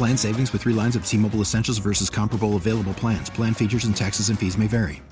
Plan savings with three lines of T Mobile Essentials versus comparable available plans. Plan features and taxes and fees may vary.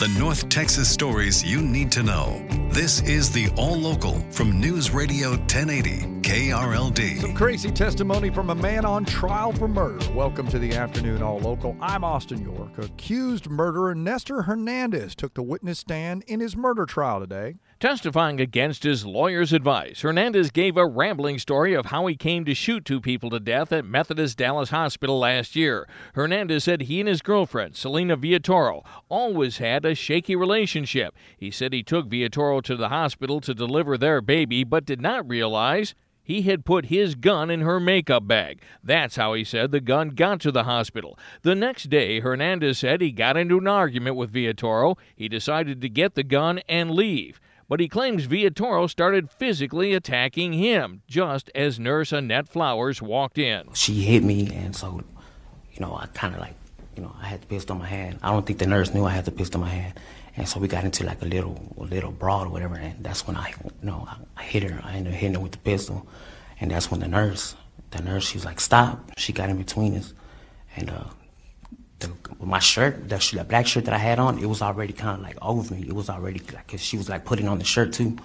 The North Texas stories you need to know. This is the All Local from News Radio 1080 KRLD. Some crazy testimony from a man on trial for murder. Welcome to the afternoon All Local. I'm Austin York. Accused murderer Nestor Hernandez took the witness stand in his murder trial today. Testifying against his lawyer's advice, Hernandez gave a rambling story of how he came to shoot two people to death at Methodist Dallas Hospital last year. Hernandez said he and his girlfriend, Selena Villatoro, always had a shaky relationship. He said he took Villatoro to the hospital to deliver their baby, but did not realize he had put his gun in her makeup bag. That's how he said the gun got to the hospital. The next day, Hernandez said he got into an argument with Villatoro. He decided to get the gun and leave but he claims Villatoro started physically attacking him just as nurse Annette Flowers walked in. She hit me, and so, you know, I kind of like, you know, I had the pistol in my hand. I don't think the nurse knew I had the pistol in my hand. And so we got into like a little, a little brawl or whatever, and that's when I, you know, I, hit her. I ended up hitting her with the pistol, and that's when the nurse, the nurse, she was like, "Stop!" She got in between us, and uh, the, my shirt, the, the, black shirt that I had on, it was already kind of like over me. It was already like cause she was like putting on the shirt too,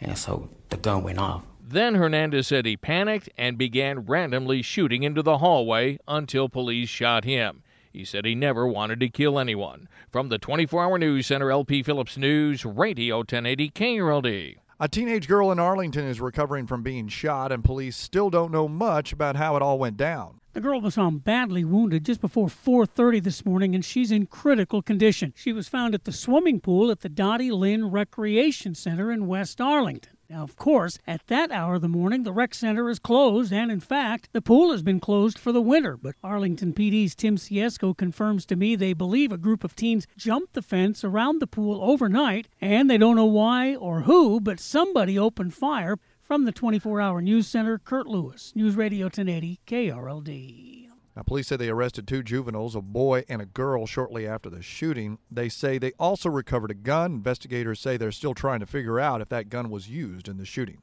and so the gun went off. Then Hernandez said he panicked and began randomly shooting into the hallway until police shot him. He said he never wanted to kill anyone. From the 24 Hour News Center, LP Phillips News, Radio 1080 KRLD. A teenage girl in Arlington is recovering from being shot, and police still don't know much about how it all went down. The girl was found badly wounded just before 4:30 this morning and she's in critical condition. She was found at the swimming pool at the Dottie Lynn Recreation Center in West Arlington. Now, of course, at that hour of the morning, the rec center is closed, and in fact, the pool has been closed for the winter. But Arlington PD's Tim Ciesco confirms to me they believe a group of teens jumped the fence around the pool overnight, and they don't know why or who, but somebody opened fire. From the 24 hour news center, Kurt Lewis, News Radio 1080, KRLD. Now, police say they arrested two juveniles, a boy and a girl, shortly after the shooting. They say they also recovered a gun. Investigators say they're still trying to figure out if that gun was used in the shooting.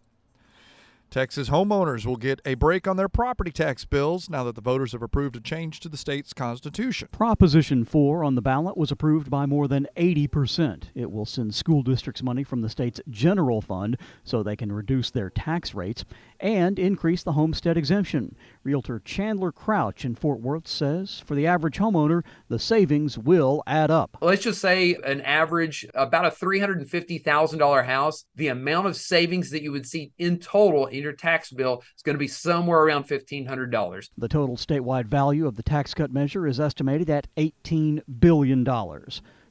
Texas homeowners will get a break on their property tax bills now that the voters have approved a change to the state's constitution. Proposition 4 on the ballot was approved by more than 80%. It will send school districts money from the state's general fund so they can reduce their tax rates and increase the homestead exemption. Realtor Chandler Crouch in Fort Worth says for the average homeowner, the savings will add up. Let's just say an average, about a $350,000 house, the amount of savings that you would see in total in your tax bill is going to be somewhere around $1,500. The total statewide value of the tax cut measure is estimated at $18 billion.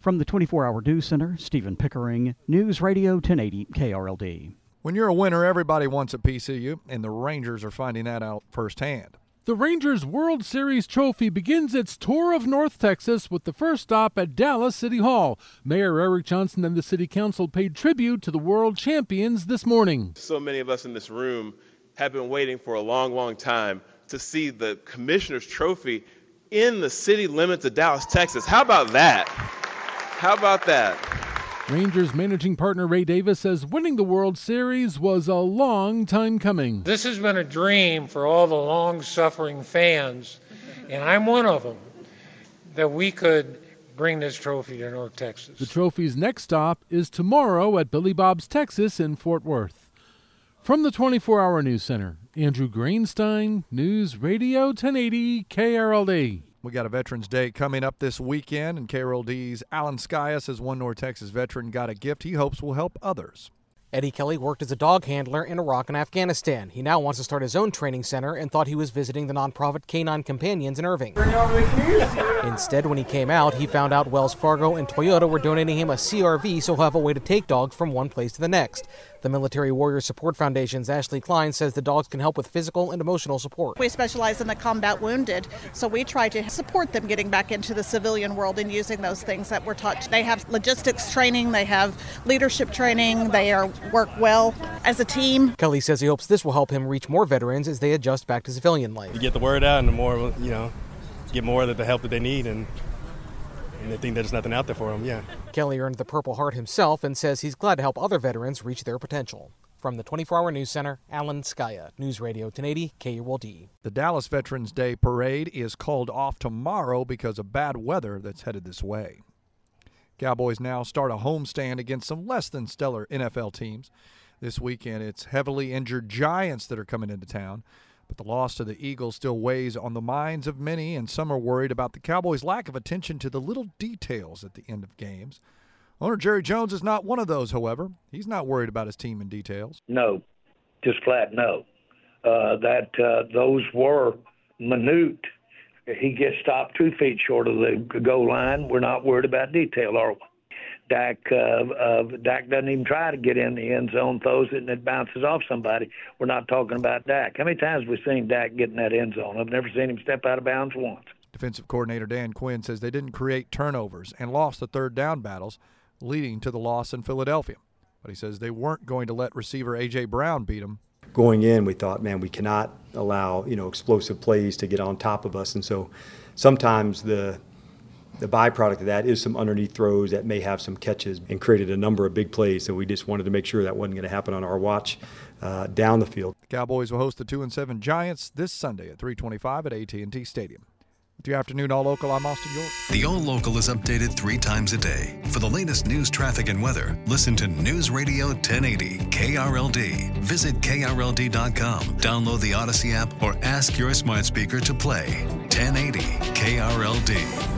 From the 24 Hour News Center, Stephen Pickering, News Radio 1080 KRLD. When you're a winner, everybody wants a piece of you, and the Rangers are finding that out firsthand. The Rangers World Series trophy begins its tour of North Texas with the first stop at Dallas City Hall. Mayor Eric Johnson and the City Council paid tribute to the world champions this morning. So many of us in this room have been waiting for a long, long time to see the Commissioner's Trophy in the city limits of Dallas, Texas. How about that? How about that? Rangers managing partner Ray Davis says winning the World Series was a long time coming. This has been a dream for all the long suffering fans, and I'm one of them, that we could bring this trophy to North Texas. The trophy's next stop is tomorrow at Billy Bob's Texas in Fort Worth. From the 24 Hour News Center Andrew Greenstein, News Radio 1080 KRLD. We got a Veterans Day coming up this weekend, and KRLD's Alan Scaia says one North Texas veteran got a gift he hopes will help others. Eddie Kelly worked as a dog handler in Iraq and Afghanistan. He now wants to start his own training center and thought he was visiting the nonprofit Canine Companions in Irving. Instead, when he came out, he found out Wells Fargo and Toyota were donating him a CRV so he'll have a way to take dogs from one place to the next. The Military Warrior Support Foundation's Ashley Klein says the dogs can help with physical and emotional support. We specialize in the combat wounded, so we try to support them getting back into the civilian world and using those things that we're taught. They have logistics training, they have leadership training, they are work well as a team. Kelly says he hopes this will help him reach more veterans as they adjust back to civilian life. You get the word out, and the more you know, get more of the help that they need, and and they think there's nothing out there for them. Yeah. Kelly earned the Purple Heart himself and says he's glad to help other veterans reach their potential. From the 24 Hour News Center, Alan Scaia, News Radio 1080 KRLD. The Dallas Veterans Day Parade is called off tomorrow because of bad weather that's headed this way. Cowboys now start a homestand against some less than stellar NFL teams. This weekend, it's heavily injured Giants that are coming into town. But the loss to the Eagles still weighs on the minds of many, and some are worried about the Cowboys' lack of attention to the little details at the end of games. Owner Jerry Jones is not one of those, however. He's not worried about his team in details. No, just flat no. Uh, that uh, those were minute. He gets stopped two feet short of the goal line. We're not worried about detail, are we? Dak uh, uh, Dak doesn't even try to get in the end zone, throws it and it bounces off somebody. We're not talking about Dak. How many times have we seen Dak get in that end zone? I've never seen him step out of bounds once. Defensive coordinator Dan Quinn says they didn't create turnovers and lost the third down battles, leading to the loss in Philadelphia. But he says they weren't going to let receiver A.J. Brown beat them. Going in, we thought, man, we cannot allow you know explosive plays to get on top of us, and so sometimes the the byproduct of that is some underneath throws that may have some catches and created a number of big plays. So we just wanted to make sure that wasn't going to happen on our watch uh, down the field. The Cowboys will host the two and seven Giants this Sunday at 3:25 at AT&T Stadium. With your afternoon All Local, I'm Austin York. The All Local is updated three times a day. For the latest news, traffic, and weather, listen to News Radio 1080 KRLD. Visit KRLD.com, download the Audacy app, or ask your smart speaker to play 1080 KRLD.